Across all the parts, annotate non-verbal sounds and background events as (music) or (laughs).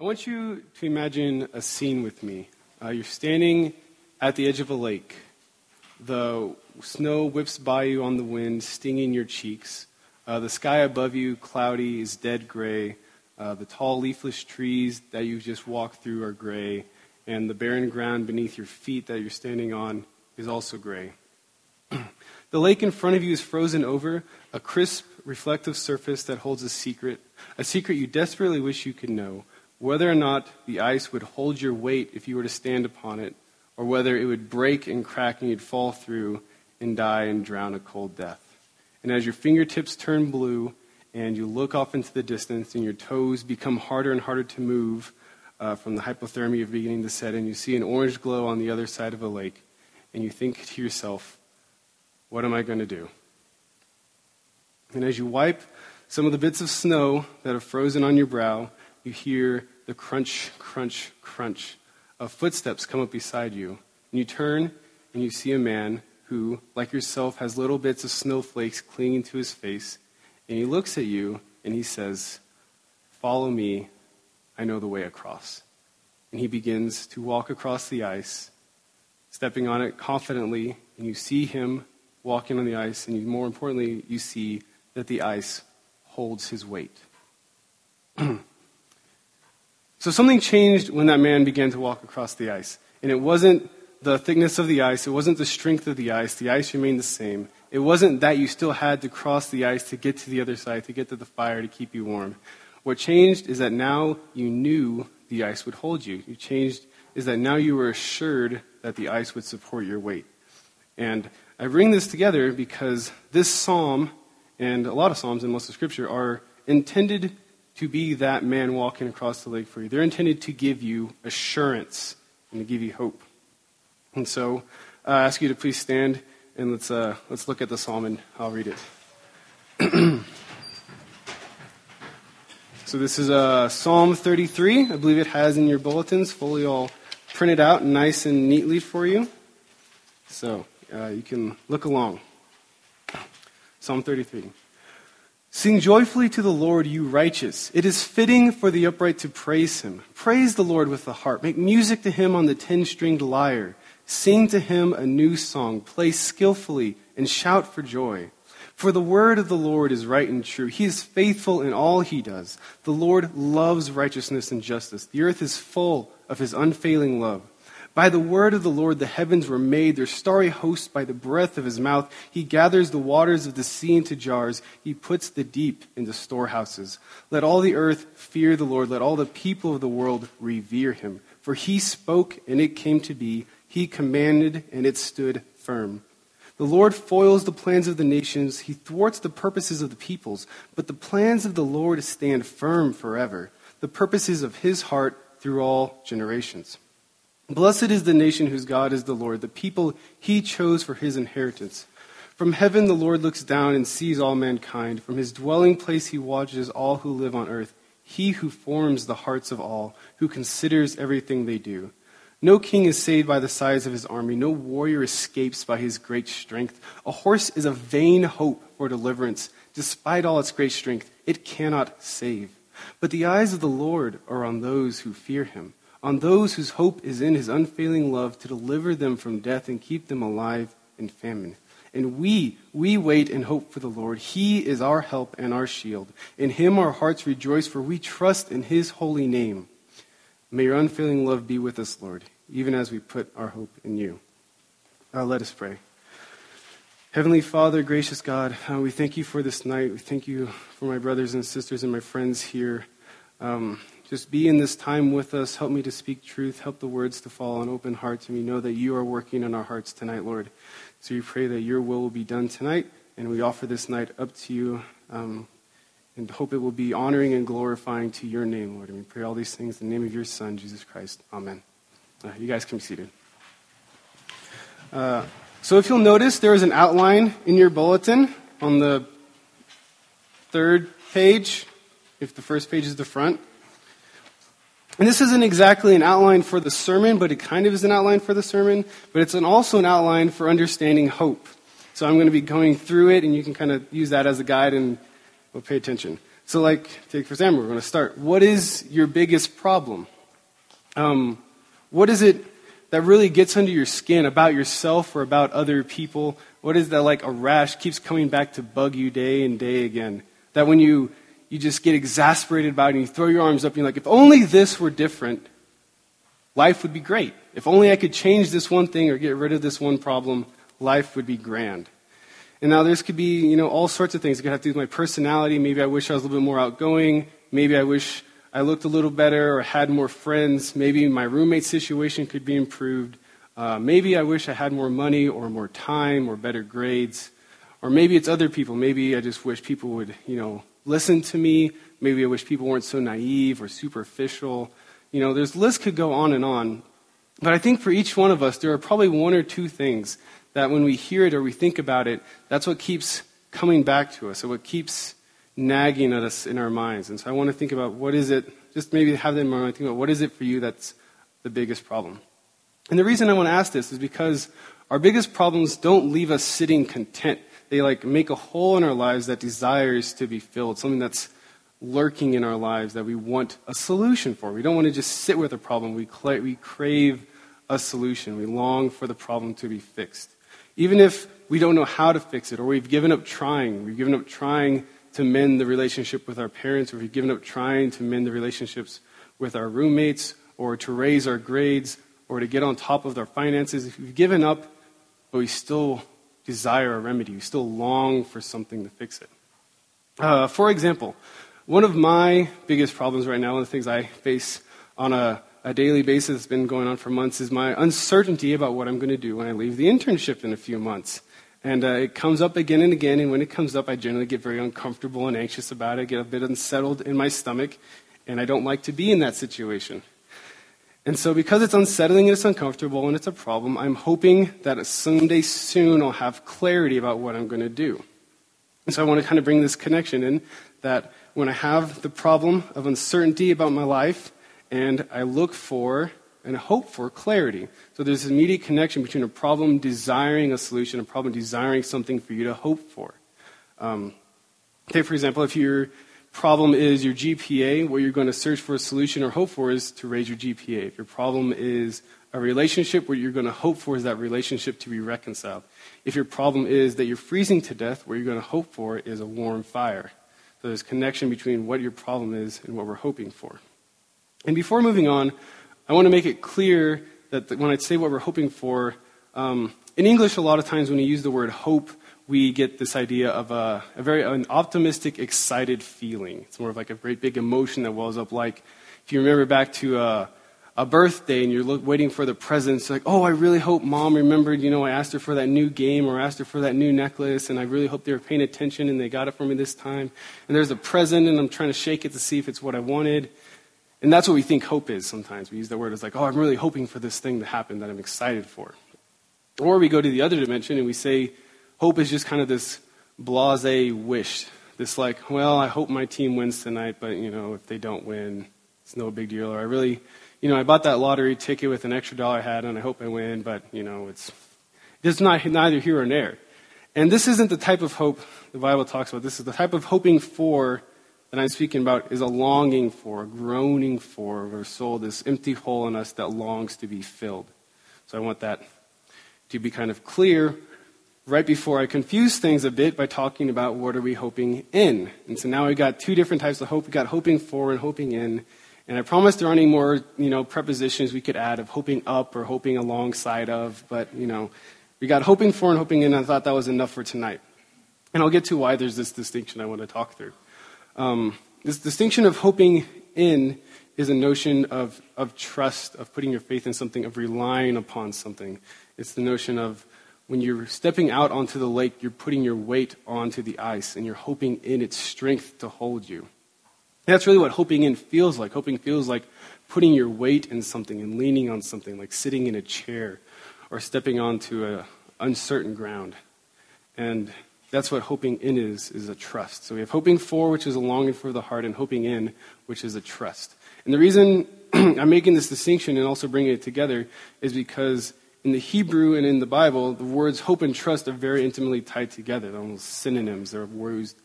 I want you to imagine a scene with me. Uh, you're standing at the edge of a lake. The snow whips by you on the wind, stinging your cheeks. Uh, the sky above you, cloudy, is dead gray. Uh, the tall, leafless trees that you've just walked through are gray. And the barren ground beneath your feet that you're standing on is also gray. (clears throat) the lake in front of you is frozen over, a crisp, reflective surface that holds a secret, a secret you desperately wish you could know whether or not the ice would hold your weight if you were to stand upon it, or whether it would break and crack and you'd fall through and die and drown a cold death. And as your fingertips turn blue and you look off into the distance and your toes become harder and harder to move uh, from the hypothermia beginning to set in, you see an orange glow on the other side of a lake, and you think to yourself, what am I going to do? And as you wipe some of the bits of snow that have frozen on your brow, you hear the crunch, crunch, crunch of footsteps come up beside you. And you turn and you see a man who, like yourself, has little bits of snowflakes clinging to his face. And he looks at you and he says, Follow me, I know the way across. And he begins to walk across the ice, stepping on it confidently. And you see him walking on the ice, and more importantly, you see that the ice holds his weight. (clears throat) So something changed when that man began to walk across the ice. And it wasn't the thickness of the ice, it wasn't the strength of the ice. The ice remained the same. It wasn't that you still had to cross the ice to get to the other side, to get to the fire, to keep you warm. What changed is that now you knew the ice would hold you. You changed is that now you were assured that the ice would support your weight. And I bring this together because this psalm and a lot of psalms in most of Scripture are intended to be that man walking across the lake for you. They're intended to give you assurance and to give you hope. And so uh, I ask you to please stand and let's, uh, let's look at the psalm and I'll read it. (clears throat) so this is uh, Psalm 33. I believe it has in your bulletins, fully all printed out nice and neatly for you. So uh, you can look along. Psalm 33. Sing joyfully to the Lord, you righteous. It is fitting for the upright to praise him. Praise the Lord with the harp. Make music to him on the ten stringed lyre. Sing to him a new song. Play skillfully and shout for joy. For the word of the Lord is right and true. He is faithful in all he does. The Lord loves righteousness and justice. The earth is full of his unfailing love. By the word of the Lord the heavens were made, their starry host by the breath of his mouth. He gathers the waters of the sea into jars. He puts the deep into storehouses. Let all the earth fear the Lord. Let all the people of the world revere him. For he spoke, and it came to be. He commanded, and it stood firm. The Lord foils the plans of the nations. He thwarts the purposes of the peoples. But the plans of the Lord stand firm forever, the purposes of his heart through all generations. Blessed is the nation whose God is the Lord, the people he chose for his inheritance. From heaven the Lord looks down and sees all mankind. From his dwelling place he watches all who live on earth. He who forms the hearts of all, who considers everything they do. No king is saved by the size of his army. No warrior escapes by his great strength. A horse is a vain hope for deliverance. Despite all its great strength, it cannot save. But the eyes of the Lord are on those who fear him on those whose hope is in his unfailing love to deliver them from death and keep them alive in famine. And we, we wait and hope for the Lord. He is our help and our shield. In him our hearts rejoice, for we trust in his holy name. May your unfailing love be with us, Lord, even as we put our hope in you. Uh, let us pray. Heavenly Father, gracious God, uh, we thank you for this night. We thank you for my brothers and sisters and my friends here. Um, just be in this time with us. Help me to speak truth. Help the words to fall on open hearts. And we know that you are working in our hearts tonight, Lord. So we pray that your will will be done tonight. And we offer this night up to you um, and hope it will be honoring and glorifying to your name, Lord. And we pray all these things in the name of your Son, Jesus Christ. Amen. Uh, you guys can be seated. Uh, so if you'll notice, there is an outline in your bulletin on the third page, if the first page is the front. And this isn't exactly an outline for the sermon, but it kind of is an outline for the sermon, but it's an, also an outline for understanding hope. So I'm going to be going through it, and you can kind of use that as a guide and well, pay attention. So, like, take for example, we're going to start. What is your biggest problem? Um, what is it that really gets under your skin about yourself or about other people? What is that like a rash keeps coming back to bug you day and day again? That when you, you just get exasperated about it and you throw your arms up and you're like, if only this were different, life would be great. If only I could change this one thing or get rid of this one problem, life would be grand. And now this could be, you know, all sorts of things. It could have to do with my personality. Maybe I wish I was a little bit more outgoing. Maybe I wish I looked a little better or had more friends. Maybe my roommate situation could be improved. Uh, maybe I wish I had more money or more time or better grades. Or maybe it's other people. Maybe I just wish people would, you know, listen to me. Maybe I wish people weren't so naive or superficial. You know, there's list could go on and on. But I think for each one of us, there are probably one or two things that when we hear it or we think about it, that's what keeps coming back to us, or what keeps nagging at us in our minds. And so I want to think about what is it, just maybe have that in mind, think about what is it for you that's the biggest problem. And the reason I want to ask this is because our biggest problems don't leave us sitting content. They like make a hole in our lives that desires to be filled, something that's lurking in our lives that we want a solution for. We don't want to just sit with a problem. We, cl- we crave a solution. We long for the problem to be fixed. Even if we don't know how to fix it, or we've given up trying, we've given up trying to mend the relationship with our parents, or we've given up trying to mend the relationships with our roommates, or to raise our grades, or to get on top of our finances, if we've given up, but we still desire a remedy, we still long for something to fix it. Uh, for example, one of my biggest problems right now, one of the things I face on a a daily basis that's been going on for months is my uncertainty about what I'm going to do when I leave the internship in a few months. And uh, it comes up again and again, and when it comes up, I generally get very uncomfortable and anxious about it, I get a bit unsettled in my stomach, and I don't like to be in that situation. And so, because it's unsettling and it's uncomfortable and it's a problem, I'm hoping that someday soon I'll have clarity about what I'm going to do. And so, I want to kind of bring this connection in that when I have the problem of uncertainty about my life, and I look for and hope for clarity. So there's an immediate connection between a problem desiring a solution, a problem desiring something for you to hope for. Um, take, for example, if your problem is your GPA, what you're going to search for a solution or hope for is to raise your GPA. If your problem is a relationship, what you're going to hope for is that relationship to be reconciled. If your problem is that you're freezing to death, what you're going to hope for is a warm fire. So there's connection between what your problem is and what we're hoping for. And before moving on, I want to make it clear that when I say what we're hoping for, um, in English, a lot of times when we use the word hope, we get this idea of a, a, very an optimistic, excited feeling. It's more of like a great big emotion that wells up. Like if you remember back to a, a birthday and you're waiting for the presents, like, oh, I really hope mom remembered. You know, I asked her for that new game or asked her for that new necklace, and I really hope they were paying attention and they got it for me this time. And there's a present, and I'm trying to shake it to see if it's what I wanted. And that's what we think hope is sometimes. We use that word as like, oh, I'm really hoping for this thing to happen that I'm excited for. Or we go to the other dimension and we say hope is just kind of this blase wish. This like, well, I hope my team wins tonight, but you know, if they don't win, it's no big deal. Or I really, you know, I bought that lottery ticket with an extra dollar I had and I hope I win, but you know, it's it's not neither here nor there. And this isn't the type of hope the Bible talks about. This is the type of hoping for that I'm speaking about is a longing for, a groaning for of our soul, this empty hole in us that longs to be filled. So I want that to be kind of clear right before I confuse things a bit by talking about what are we hoping in. And so now we've got two different types of hope. We've got hoping for and hoping in. And I promise there aren't any more, you know, prepositions we could add of hoping up or hoping alongside of, but, you know, we got hoping for and hoping in. I thought that was enough for tonight. And I'll get to why there's this distinction I want to talk through. Um, this distinction of hoping in is a notion of, of trust, of putting your faith in something, of relying upon something. It's the notion of when you're stepping out onto the lake, you're putting your weight onto the ice and you're hoping in its strength to hold you. that's really what hoping in feels like. Hoping feels like putting your weight in something and leaning on something, like sitting in a chair or stepping onto a uncertain ground. And that's what hoping in is, is a trust. So we have hoping for, which is a longing for the heart, and hoping in, which is a trust. And the reason (clears throat) I'm making this distinction and also bringing it together is because in the Hebrew and in the Bible, the words hope and trust are very intimately tied together. They're almost synonyms. They're used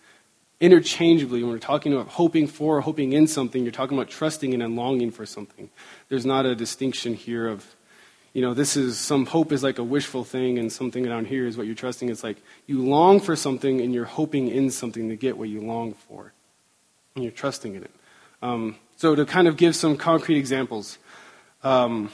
interchangeably when we're talking about hoping for or hoping in something, you're talking about trusting in and longing for something. There's not a distinction here of, you know, this is some hope is like a wishful thing and something down here is what you're trusting. It's like you long for something and you're hoping in something to get what you long for. And you're trusting in it. Um, so to kind of give some concrete examples, um,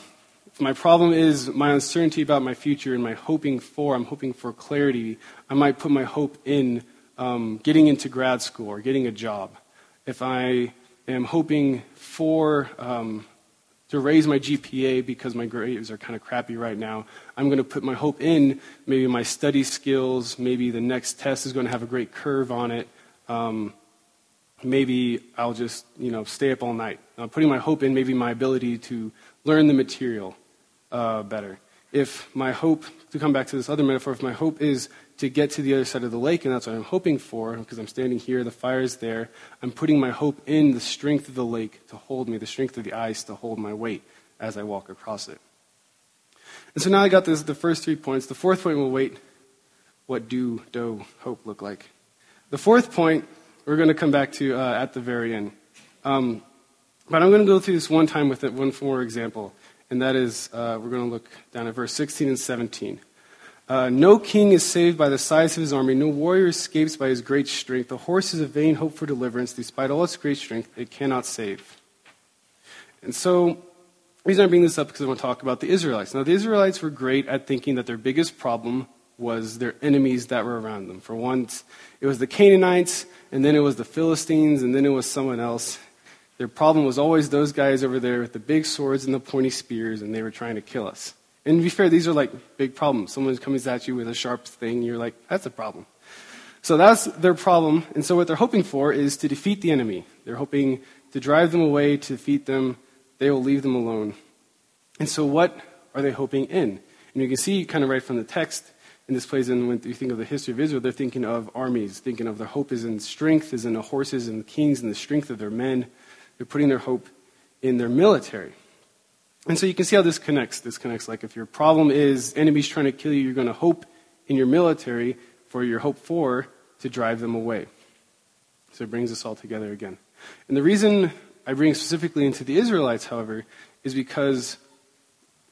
my problem is my uncertainty about my future and my hoping for, I'm hoping for clarity. I might put my hope in um, getting into grad school or getting a job. If I am hoping for um, to raise my GPA because my grades are kind of crappy right now, I'm going to put my hope in maybe my study skills, maybe the next test is going to have a great curve on it. Um, maybe I'll just you know stay up all night. I'm putting my hope in maybe my ability to learn the material uh, better. If my hope, to come back to this other metaphor, if my hope is to get to the other side of the lake, and that's what I'm hoping for, because I'm standing here, the fire is there, I'm putting my hope in the strength of the lake to hold me, the strength of the ice to hold my weight as I walk across it. And so now I got this, the first three points. The fourth point will wait. What do, do, hope look like? The fourth point we're going to come back to uh, at the very end. Um, but I'm going to go through this one time with it, one more example and that is uh, we're going to look down at verse 16 and 17. Uh, no king is saved by the size of his army. No warrior escapes by his great strength. The horse is a vain hope for deliverance. Despite all its great strength, it cannot save. And so, the reason I bring this up because I want to talk about the Israelites. Now, the Israelites were great at thinking that their biggest problem was their enemies that were around them. For once, it was the Canaanites, and then it was the Philistines, and then it was someone else. Their problem was always those guys over there with the big swords and the pointy spears, and they were trying to kill us. And to be fair, these are like big problems. Someone's coming at you with a sharp thing, you're like, that's a problem. So that's their problem. And so what they're hoping for is to defeat the enemy. They're hoping to drive them away, to defeat them. They will leave them alone. And so what are they hoping in? And you can see kind of right from the text, and this plays in when you think of the history of Israel, they're thinking of armies, thinking of their hope is in strength, is in the horses and the kings and the strength of their men. They're putting their hope in their military. And so you can see how this connects. This connects like if your problem is enemies trying to kill you, you're going to hope in your military for your hope for to drive them away. So it brings us all together again. And the reason I bring specifically into the Israelites, however, is because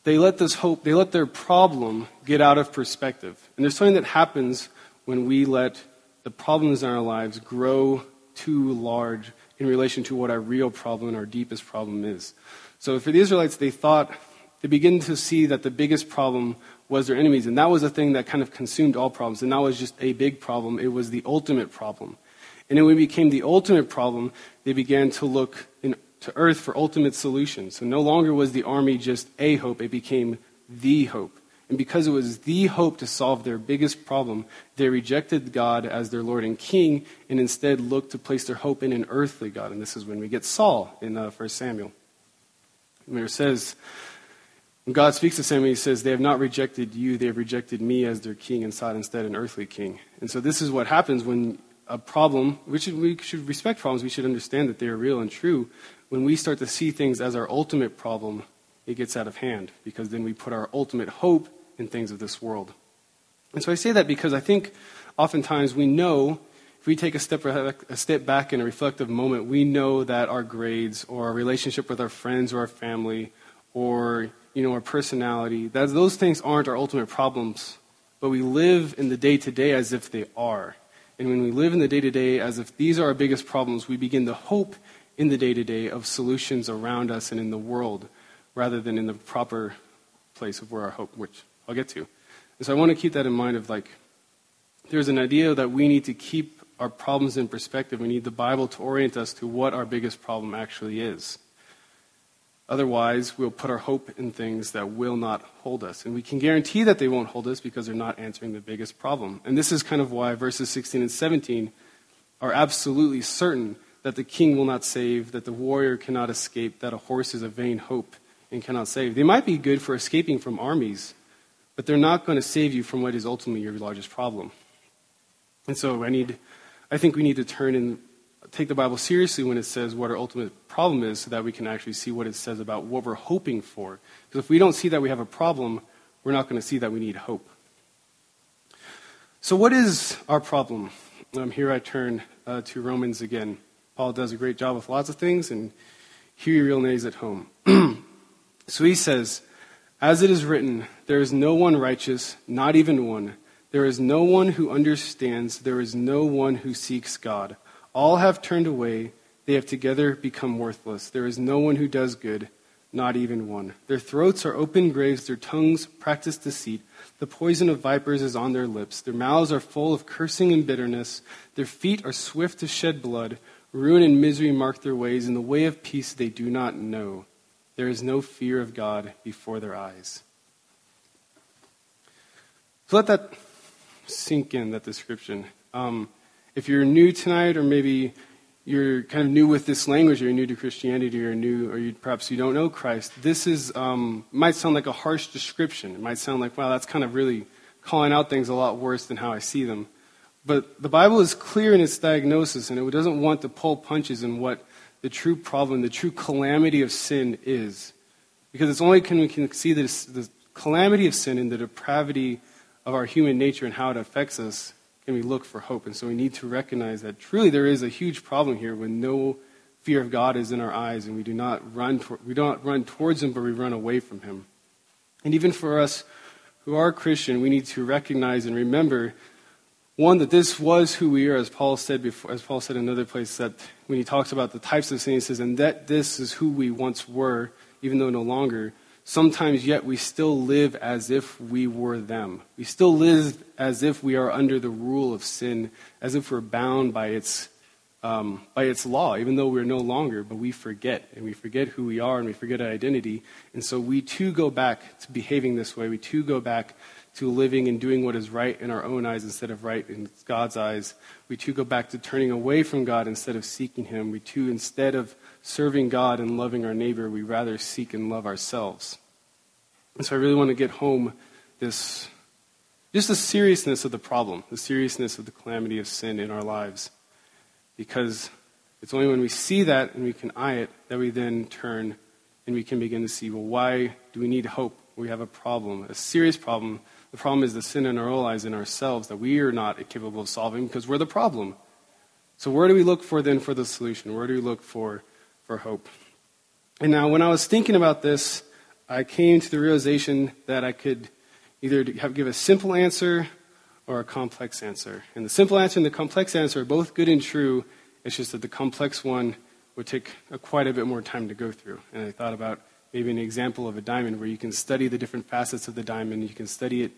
they let this hope, they let their problem get out of perspective. And there's something that happens when we let the problems in our lives grow too large in relation to what our real problem and our deepest problem is. So for the Israelites, they thought, they begin to see that the biggest problem was their enemies. And that was a thing that kind of consumed all problems. And that was just a big problem. It was the ultimate problem. And then when it became the ultimate problem, they began to look in, to earth for ultimate solutions. So no longer was the army just a hope, it became the hope. And because it was the hope to solve their biggest problem, they rejected God as their Lord and King and instead looked to place their hope in an earthly God. And this is when we get Saul in uh, 1 Samuel. Where it says, when God speaks to Samuel, he says, They have not rejected you, they have rejected me as their king and sought instead an earthly king. And so this is what happens when a problem, we should, we should respect problems, we should understand that they are real and true. When we start to see things as our ultimate problem, it gets out of hand because then we put our ultimate hope in things of this world. And so I say that because I think oftentimes we know, if we take a step, a step back in a reflective moment, we know that our grades or our relationship with our friends or our family or you know, our personality, that those things aren't our ultimate problems, but we live in the day to day as if they are. And when we live in the day to day as if these are our biggest problems, we begin to hope in the day to day of solutions around us and in the world rather than in the proper place of where our hope, which I'll get to. And so I want to keep that in mind of like, there's an idea that we need to keep our problems in perspective. We need the Bible to orient us to what our biggest problem actually is. Otherwise, we'll put our hope in things that will not hold us. And we can guarantee that they won't hold us because they're not answering the biggest problem. And this is kind of why verses 16 and 17 are absolutely certain that the king will not save, that the warrior cannot escape, that a horse is a vain hope and cannot save. They might be good for escaping from armies, but they're not going to save you from what is ultimately your largest problem. And so I need, I think we need to turn and take the Bible seriously when it says what our ultimate problem is so that we can actually see what it says about what we're hoping for. Because if we don't see that we have a problem, we're not going to see that we need hope. So what is our problem? um, here I turn uh, to Romans again. Paul does a great job with lots of things, and here he really nails at home. (clears throat) so he says, As it is written, there is no one righteous, not even one. There is no one who understands, there is no one who seeks God. All have turned away, they have together become worthless. There is no one who does good, not even one. Their throats are open graves, their tongues practice deceit. The poison of vipers is on their lips. Their mouths are full of cursing and bitterness. Their feet are swift to shed blood. Ruin and misery mark their ways, and the way of peace they do not know. There is no fear of God before their eyes. So let that sink in, that description. Um, if you're new tonight, or maybe you're kind of new with this language, or you're new to Christianity, or new, or you, perhaps you don't know Christ, this is um, might sound like a harsh description. It might sound like, wow, that's kind of really calling out things a lot worse than how I see them. But the Bible is clear in its diagnosis, and it doesn't want to pull punches in what the true problem, the true calamity of sin is. Because it's only when we can see this, the calamity of sin and the depravity of our human nature and how it affects us can we look for hope. And so we need to recognize that truly there is a huge problem here when no fear of God is in our eyes and we do not run, to, we don't run towards Him, but we run away from Him. And even for us who are Christian, we need to recognize and remember one, that this was who we are, as Paul said before, as Paul said in another place, that when he talks about the types of sin, he says, and that this is who we once were, even though no longer. Sometimes yet we still live as if we were them. We still live as if we are under the rule of sin, as if we're bound by its, um, by its law, even though we're no longer, but we forget, and we forget who we are, and we forget our identity. And so we too go back to behaving this way. We too go back to living and doing what is right in our own eyes instead of right in God's eyes. We too go back to turning away from God instead of seeking Him. We too, instead of serving God and loving our neighbor, we rather seek and love ourselves. And so I really want to get home this, just the seriousness of the problem, the seriousness of the calamity of sin in our lives. Because it's only when we see that and we can eye it that we then turn and we can begin to see, well, why do we need hope? We have a problem, a serious problem the problem is the sin in our own lives in ourselves that we are not capable of solving because we're the problem. So where do we look for then for the solution? Where do we look for for hope? And now when I was thinking about this, I came to the realization that I could either have, give a simple answer or a complex answer. And the simple answer and the complex answer are both good and true. It's just that the complex one would take a, quite a bit more time to go through. And I thought about maybe an example of a diamond where you can study the different facets of the diamond. You can study it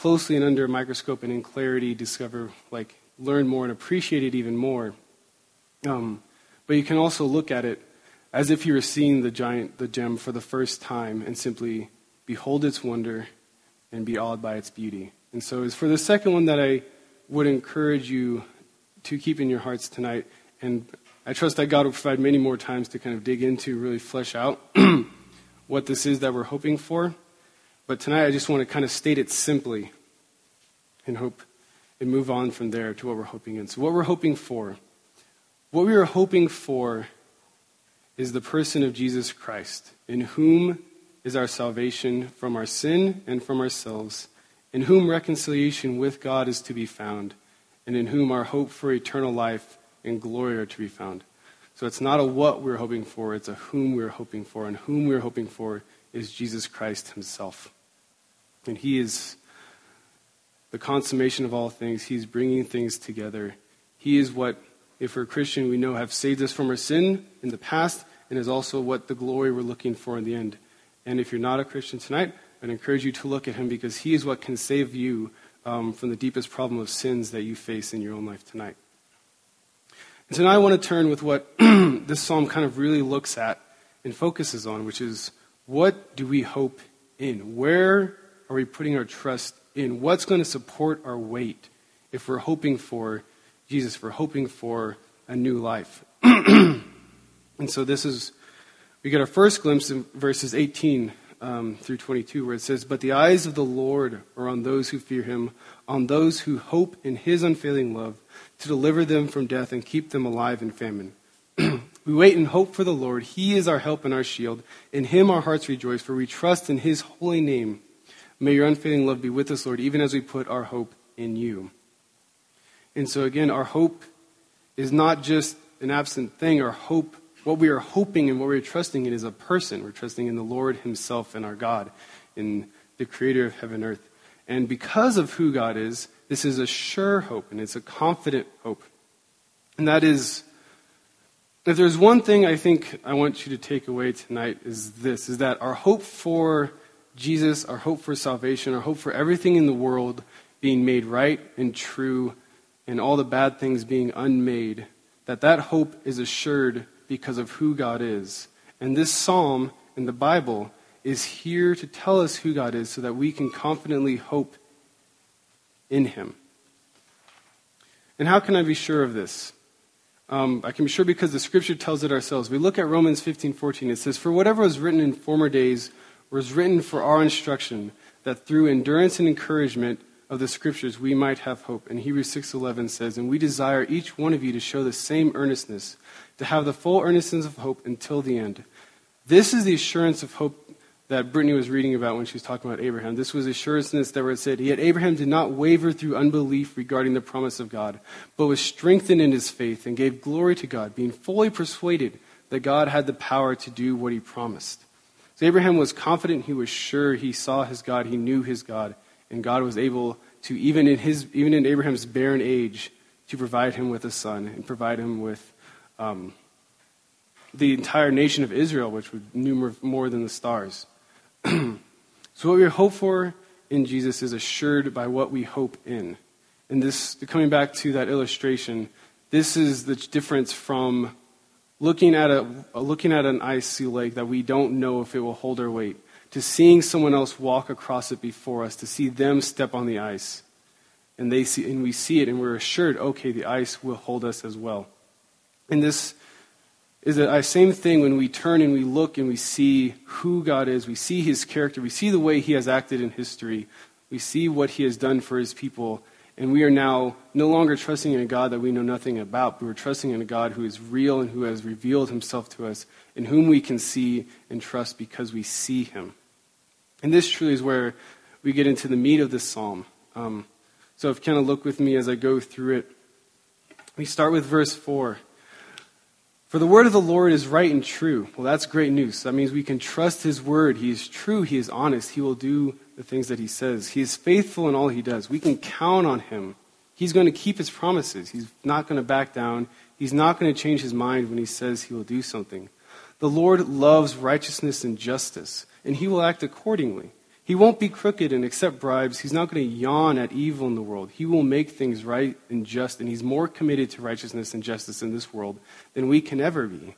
closely and under a microscope and in clarity discover, like, learn more and appreciate it even more. Um, but you can also look at it as if you were seeing the giant, the gem for the first time and simply behold its wonder and be awed by its beauty. And so it's for the second one that I would encourage you to keep in your hearts tonight. And I trust that God will provide many more times to kind of dig into, really flesh out (clears throat) what this is that we're hoping for. But tonight I just want to kind of state it simply and hope and move on from there to what we're hoping in. So, what we're hoping for, what we are hoping for is the person of Jesus Christ, in whom is our salvation from our sin and from ourselves, in whom reconciliation with God is to be found, and in whom our hope for eternal life and glory are to be found. So it's not a what we're hoping for, it's a whom we're hoping for. And whom we're hoping for is Jesus Christ himself. And he is the consummation of all things. He's bringing things together. He is what, if we're a Christian, we know have saved us from our sin in the past and is also what the glory we're looking for in the end. And if you're not a Christian tonight, I'd encourage you to look at him because he is what can save you um, from the deepest problem of sins that you face in your own life tonight. And so now I want to turn with what (clears throat) this psalm kind of really looks at and focuses on, which is what do we hope in? Where are we putting our trust in? What's going to support our weight if we're hoping for Jesus, if we're hoping for a new life? (clears throat) and so this is, we get our first glimpse in verses 18 um, through 22, where it says, But the eyes of the Lord are on those who fear him, on those who hope in his unfailing love to deliver them from death and keep them alive in famine. (clears throat) we wait and hope for the Lord. He is our help and our shield. In him our hearts rejoice, for we trust in his holy name. May your unfailing love be with us, Lord, even as we put our hope in you. And so, again, our hope is not just an absent thing. Our hope, what we are hoping and what we're trusting in is a person. We're trusting in the Lord Himself and our God, in the Creator of heaven and earth. And because of who God is, this is a sure hope and it's a confident hope. And that is, if there's one thing I think I want you to take away tonight, is this is that our hope for Jesus, our hope for salvation, our hope for everything in the world being made right and true, and all the bad things being unmade, that that hope is assured because of who God is. And this psalm in the Bible is here to tell us who God is so that we can confidently hope in him. And how can I be sure of this? Um, I can be sure because the scripture tells it ourselves. We look at Romans 15 14. It says, For whatever was written in former days was written for our instruction, that through endurance and encouragement of the scriptures we might have hope. And Hebrews 6:11 says, "And we desire each one of you to show the same earnestness, to have the full earnestness of hope until the end." This is the assurance of hope that Brittany was reading about when she was talking about Abraham. This was assuranceness that it said, Yet Abraham did not waver through unbelief regarding the promise of God, but was strengthened in his faith and gave glory to God, being fully persuaded that God had the power to do what he promised. So Abraham was confident, he was sure, he saw his God, he knew his God, and God was able to, even in, his, even in Abraham's barren age, to provide him with a son and provide him with um, the entire nation of Israel, which would number more than the stars. (clears throat) so, what we hope for in Jesus is assured by what we hope in. And this, coming back to that illustration, this is the difference from looking at, a, looking at an icy lake that we don't know if it will hold our weight, to seeing someone else walk across it before us, to see them step on the ice. And, they see, and we see it and we're assured, okay, the ice will hold us as well. And this is the same thing when we turn and we look and we see who God is, we see his character, we see the way he has acted in history, we see what he has done for his people, and we are now no longer trusting in a God that we know nothing about, but we're trusting in a God who is real and who has revealed himself to us, in whom we can see and trust because we see him. And this truly is where we get into the meat of this psalm. Um, so if you kind of look with me as I go through it, we start with verse 4. For the word of the Lord is right and true. Well, that's great news. That means we can trust his word. He is true. He is honest. He will do the things that he says. He is faithful in all he does. We can count on him. He's going to keep his promises. He's not going to back down. He's not going to change his mind when he says he will do something. The Lord loves righteousness and justice, and he will act accordingly. He won't be crooked and accept bribes. He's not going to yawn at evil in the world. He will make things right and just, and he's more committed to righteousness and justice in this world than we can ever be.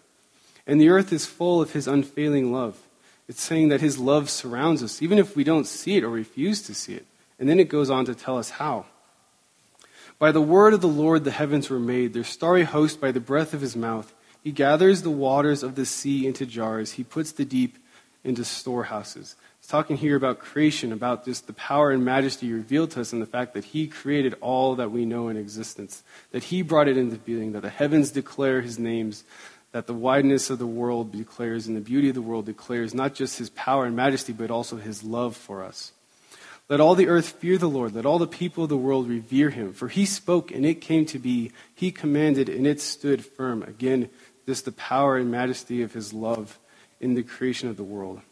And the earth is full of his unfailing love. It's saying that his love surrounds us, even if we don't see it or refuse to see it. And then it goes on to tell us how. By the word of the Lord the heavens were made, their starry host by the breath of his mouth. He gathers the waters of the sea into jars, he puts the deep into storehouses. He's talking here about creation, about just the power and majesty revealed to us and the fact that He created all that we know in existence, that He brought it into being, that the heavens declare His names, that the wideness of the world declares and the beauty of the world declares not just His power and majesty, but also His love for us. Let all the earth fear the Lord. Let all the people of the world revere him. For he spoke and it came to be. He commanded and it stood firm. Again, this the power and majesty of his love in the creation of the world.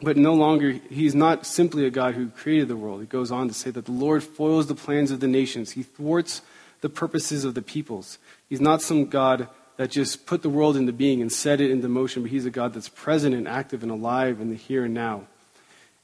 But no longer, he's not simply a God who created the world. He goes on to say that the Lord foils the plans of the nations, he thwarts the purposes of the peoples. He's not some God that just put the world into being and set it into motion, but he's a God that's present and active and alive in the here and now.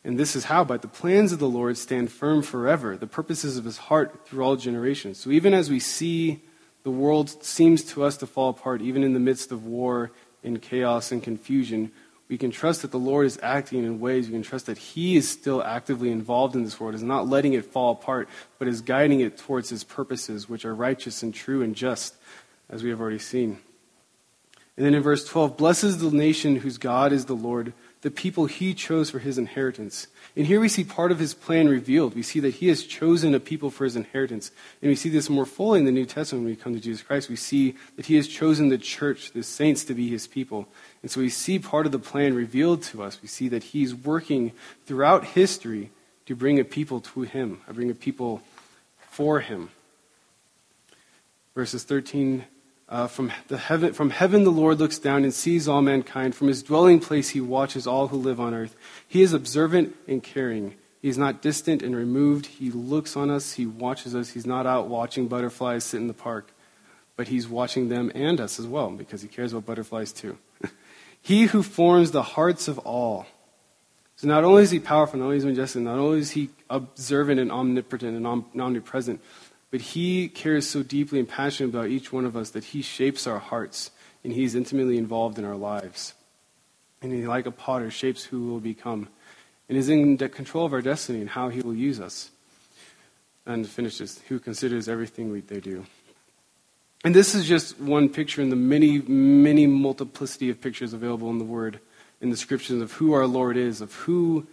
And this is how, but the plans of the Lord stand firm forever, the purposes of his heart through all generations. So even as we see the world seems to us to fall apart, even in the midst of war and chaos and confusion, we can trust that the Lord is acting in ways, we can trust that He is still actively involved in this world, is not letting it fall apart, but is guiding it towards His purposes, which are righteous and true and just, as we have already seen. And then in verse 12, blesses the nation whose God is the Lord, the people He chose for His inheritance. And here we see part of his plan revealed. We see that he has chosen a people for his inheritance. And we see this more fully in the New Testament when we come to Jesus Christ. We see that he has chosen the church, the saints, to be his people. And so we see part of the plan revealed to us. We see that he's working throughout history to bring a people to him, to bring a people for him. Verses 13 uh, from, the heaven, from heaven the Lord looks down and sees all mankind. From his dwelling place he watches all who live on earth. He is observant and caring. He is not distant and removed. He looks on us. He watches us. He's not out watching butterflies sit in the park, but he's watching them and us as well because he cares about butterflies too. (laughs) he who forms the hearts of all. So not only is he powerful, not only is he majestic, not only is he observant and omnipotent and omnipresent, but he cares so deeply and passionately about each one of us that he shapes our hearts and he's intimately involved in our lives. And he, like a potter, shapes who we will become and is in control of our destiny and how he will use us. And finishes, who considers everything we, they do. And this is just one picture in the many, many multiplicity of pictures available in the Word, in the scriptures of who our Lord is, of who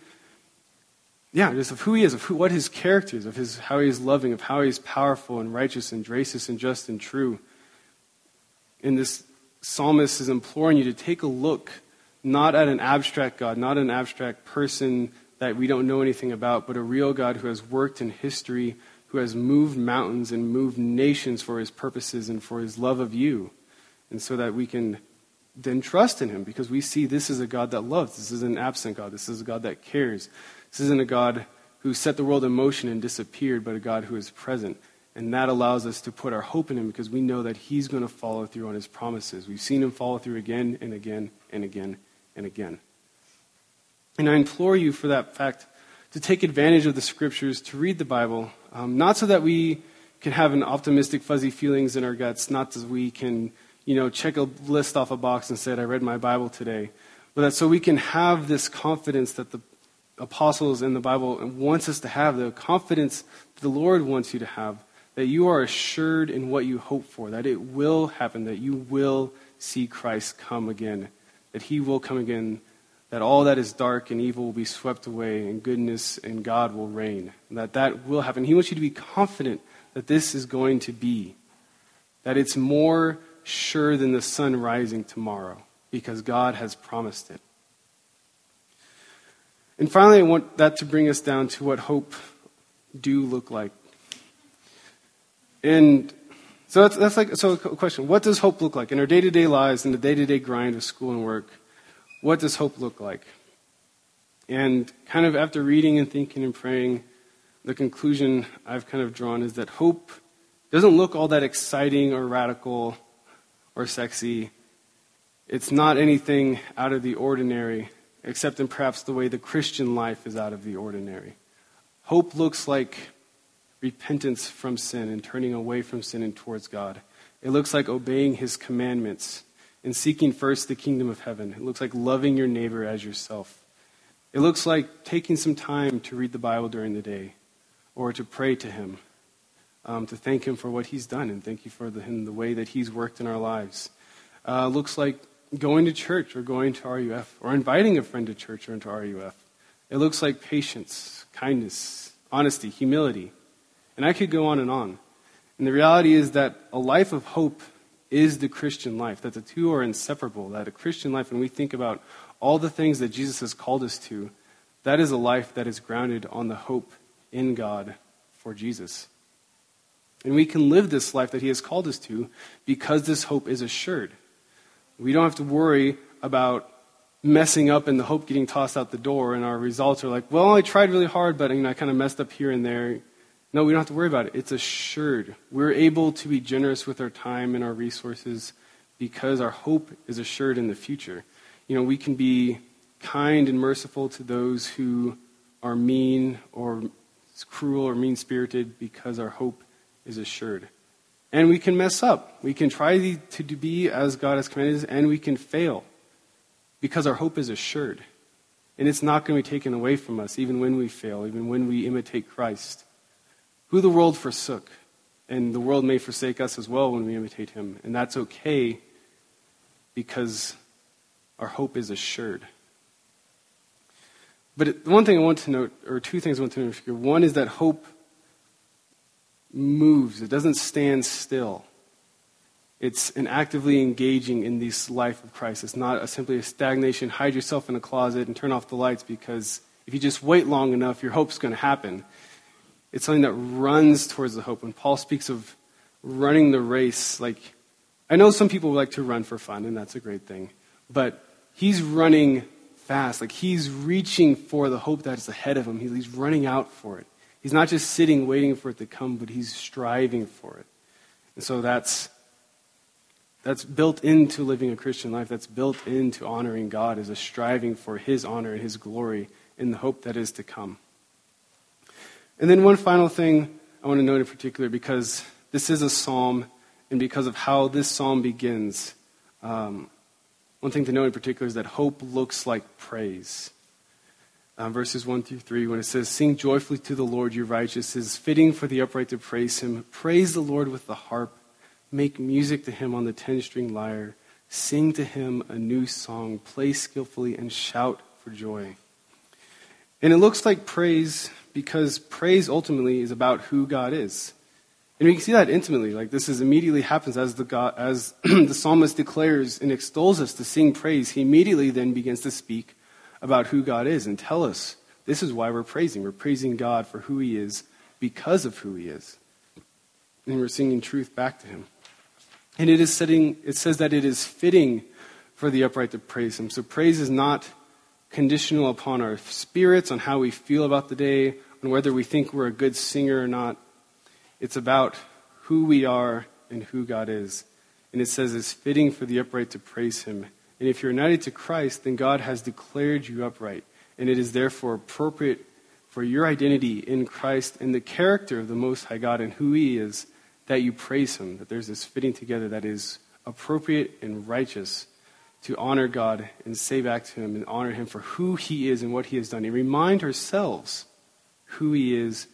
yeah, just of who he is, of who, what his character is, of his, how he is loving, of how he is powerful and righteous and gracious and just and true. And this psalmist is imploring you to take a look not at an abstract God, not an abstract person that we don't know anything about, but a real God who has worked in history, who has moved mountains and moved nations for his purposes and for his love of you. And so that we can then trust in him because we see this is a God that loves. This is an absent God. This is a God that cares. This isn't a God who set the world in motion and disappeared, but a God who is present. And that allows us to put our hope in him because we know that he's going to follow through on his promises. We've seen him follow through again and again and again and again. And I implore you for that fact to take advantage of the scriptures, to read the Bible, um, not so that we can have an optimistic, fuzzy feelings in our guts, not so we can, you know, check a list off a box and say, I read my Bible today, but that so we can have this confidence that the apostles in the Bible wants us to have, the confidence the Lord wants you to have, that you are assured in what you hope for, that it will happen, that you will see Christ come again, that he will come again, that all that is dark and evil will be swept away, and goodness and God will reign, that that will happen. He wants you to be confident that this is going to be, that it's more sure than the sun rising tomorrow, because God has promised it. And finally, I want that to bring us down to what hope do look like. And so that's, that's like so a question. What does hope look like in our day-to-day lives, in the day-to-day grind of school and work? What does hope look like? And kind of after reading and thinking and praying, the conclusion I've kind of drawn is that hope doesn't look all that exciting or radical or sexy. It's not anything out of the ordinary except in perhaps the way the Christian life is out of the ordinary. Hope looks like repentance from sin and turning away from sin and towards God. It looks like obeying his commandments and seeking first the kingdom of heaven. It looks like loving your neighbor as yourself. It looks like taking some time to read the Bible during the day or to pray to him, um, to thank him for what he's done and thank you for the, him, the way that he's worked in our lives. Uh, looks like going to church or going to RUF or inviting a friend to church or into RUF. It looks like patience, kindness, honesty, humility. And I could go on and on. And the reality is that a life of hope is the Christian life, that the two are inseparable, that a Christian life, when we think about all the things that Jesus has called us to, that is a life that is grounded on the hope in God for Jesus. And we can live this life that He has called us to because this hope is assured. We don't have to worry about messing up and the hope getting tossed out the door, and our results are like, well, I tried really hard, but you know, I kind of messed up here and there. No, we don't have to worry about it. It's assured. We're able to be generous with our time and our resources because our hope is assured in the future. You know, we can be kind and merciful to those who are mean or cruel or mean spirited because our hope is assured. And we can mess up. We can try to be as God has commanded, us, and we can fail because our hope is assured. And it's not going to be taken away from us, even when we fail, even when we imitate Christ, who the world forsook. And the world may forsake us as well when we imitate him. And that's okay because our hope is assured. But the one thing I want to note, or two things I want to note here. One is that hope moves, it doesn't stand still. It's an actively engaging in this life of Christ. It's not a, simply a stagnation, hide yourself in a closet and turn off the lights because if you just wait long enough, your hope's going to happen. It's something that runs towards the hope. When Paul speaks of running the race. Like, I know some people like to run for fun, and that's a great thing. But he's running fast. Like, he's reaching for the hope that is ahead of him. He's running out for it. He's not just sitting waiting for it to come, but he's striving for it. And so that's that's built into living a Christian life. That's built into honoring God is a striving for his honor and his glory in the hope that is to come. And then one final thing I want to note in particular because this is a psalm and because of how this psalm begins. Um, one thing to note in particular is that hope looks like praise. Uh, verses 1 through 3, when it says, Sing joyfully to the Lord, you righteous, is fitting for the upright to praise him. Praise the Lord with the harp. Make music to him on the ten string lyre. Sing to him a new song. Play skillfully and shout for joy. And it looks like praise because praise ultimately is about who God is. And we can see that intimately. Like this is immediately happens as the God, as (clears throat) the psalmist declares and extols us to sing praise. He immediately then begins to speak about who God is and tell us this is why we're praising. We're praising God for who He is because of who He is, and we're singing truth back to Him. And it is setting. It says that it is fitting for the upright to praise Him. So praise is not conditional upon our spirits, on how we feel about the day, on whether we think we're a good singer or not. It's about who we are and who God is. And it says it's fitting for the upright to praise him. And if you're united to Christ, then God has declared you upright. And it is therefore appropriate for your identity in Christ and the character of the Most High God and who He is that you praise Him. That there's this fitting together that is appropriate and righteous to honor God and say back to Him and honor Him for who He is and what He has done. And remind ourselves who He is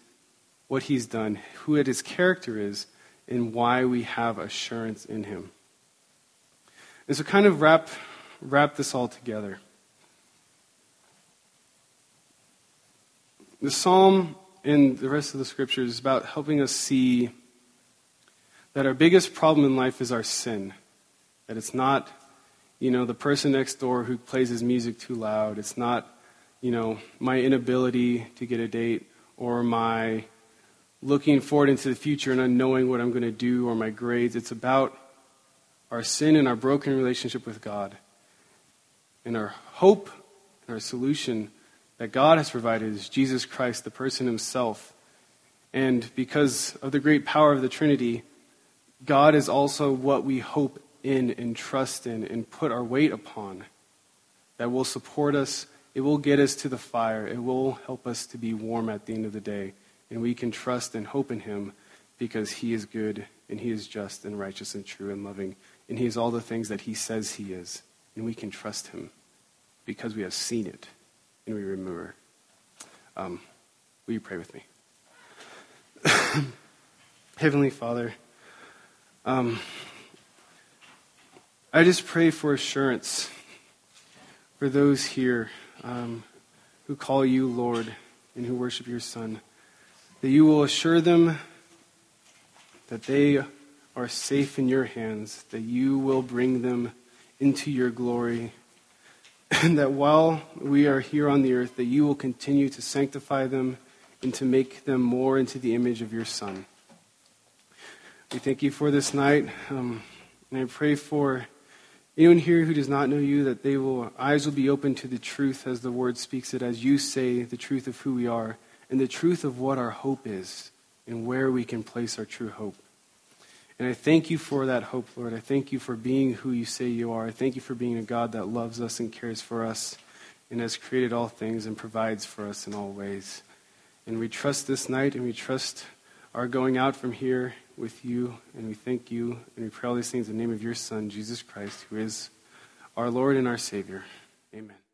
what he's done, who his character is, and why we have assurance in him. And so, kind of wrap, wrap this all together. The psalm and the rest of the scriptures is about helping us see that our biggest problem in life is our sin. That it's not, you know, the person next door who plays his music too loud. It's not, you know, my inability to get a date or my looking forward into the future and unknowing what I'm going to do or my grades. It's about our sin and our broken relationship with God. And our hope and our solution that God has provided is Jesus Christ, the person himself. And because of the great power of the Trinity, God is also what we hope in and trust in and put our weight upon. That will support us, it will get us to the fire, it will help us to be warm at the end of the day. And we can trust and hope in him because he is good and he is just and righteous and true and loving. And he is all the things that he says he is. And we can trust him because we have seen it and we remember. Um, will you pray with me? (laughs) Heavenly father um, i just pray for assurance for those here um, who call you lord and who worship your son that you will assure them that they are safe in your hands, that you will bring them into your glory, and that while we are here on the earth, that you will continue to sanctify them and to make them more into the image of your Son. We thank you for this night, um, and I pray for anyone here who does not know you that they will eyes will be open to the truth as the word speaks it, as you say the truth of who we are and the truth of what our hope is and where we can place our true hope. And I thank you for that hope, Lord. I thank you for being who you say you are. I thank you for being a God that loves us and cares for us and has created all things and provides for us in all ways. And we trust this night and we trust our going out from here with you. And we thank you and we pray all these things in the name of your Son, Jesus Christ, who is our Lord and our Savior. Amen.